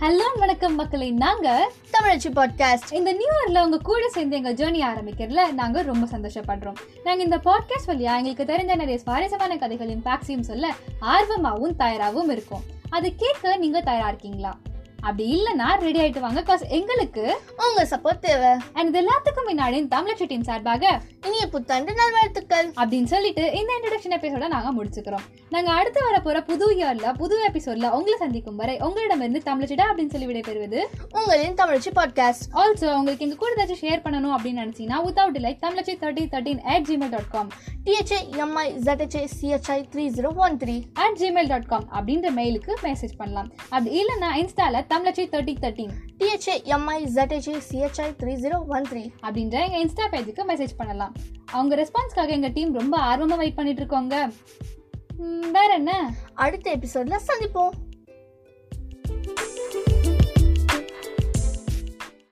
Hello வணக்கம் மக்களை. நாங்க தமிழச்சி பாட்காஸ்ட் இந்த நியூ இயர்ல உங்க கூட சேர்ந்து எங்க ஜேர்னி ஆரம்பிக்கிறதுல நாங்க ரொம்ப சந்தோஷப்படுறோம். நாங்க இந்த பாட்காஸ்ட் வழியா எங்களுக்கு தெரிஞ்ச நிறைய சுவாரஸ்யமான கதைகளின் பேக்ஸையும் சொல்ல ஆர்வமாகவும் தயாராகவும் இருக்கும். அது கேட்க நீங்க தயாரா இருக்கீங்களா? அப்படி இல்லைன்னா ரெடி ஆயிட்டு வாங்க காஸ் எங்களுக்கு உங்க சப்போர்ட் தேவை. அண்ட் இது எல்லாத்துக்கும் முன்னாடி தமிழச்சி டீம் சார்பாக இனிய புத்தாண்டு நல்வாழ்த்துக்கள். அப்படின்னு சொல்லிட்டு இந்த இன்ட்ரடக்ஷன் எபிசோட நாங்க முடிச்சுக்கிறோம். நாங்க அடுத்து வர போற புது இயர்ல புது எபிசோட்ல உங்களை சந்திக்கும் வரை உங்களிடமிருந்து தமிழச்சிடா அப்படின்னு சொல்லி விடைபெறுவது உங்களின் தமிழச்சி பாட்காஸ்ட் ஆல்சோ உங்களுக்கு எங்க கூட ஏதாச்சும் ஷேர் பண்ணணும் அப்படின்னு நினைச்சீங்கன்னா without like Tamizhachi thirty thirteen at Gmail dot com T H A M I Z H A C H I three zero one three at Gmail dot com அப்படின்ற மெயிலுக்கு message பண்ணலாம். அப்படி இல்லைன்னா இன்ஸ்டால Tamizhachi thirty thirteen T H A M I Z H A C H I three zero one three அப்படின்ற எங்க Insta பேஜுக்கு message பண்ணலாம். அவங்க ரெஸ்பான்ஸ்க்காக எங்க டீம் ரொம்ப ஆர்வமா வெயிட் பண்ணிட்டு இருக்கோங்க. வேற என்ன? அடுத்த எபிசோட்ல சந்திப்போம்.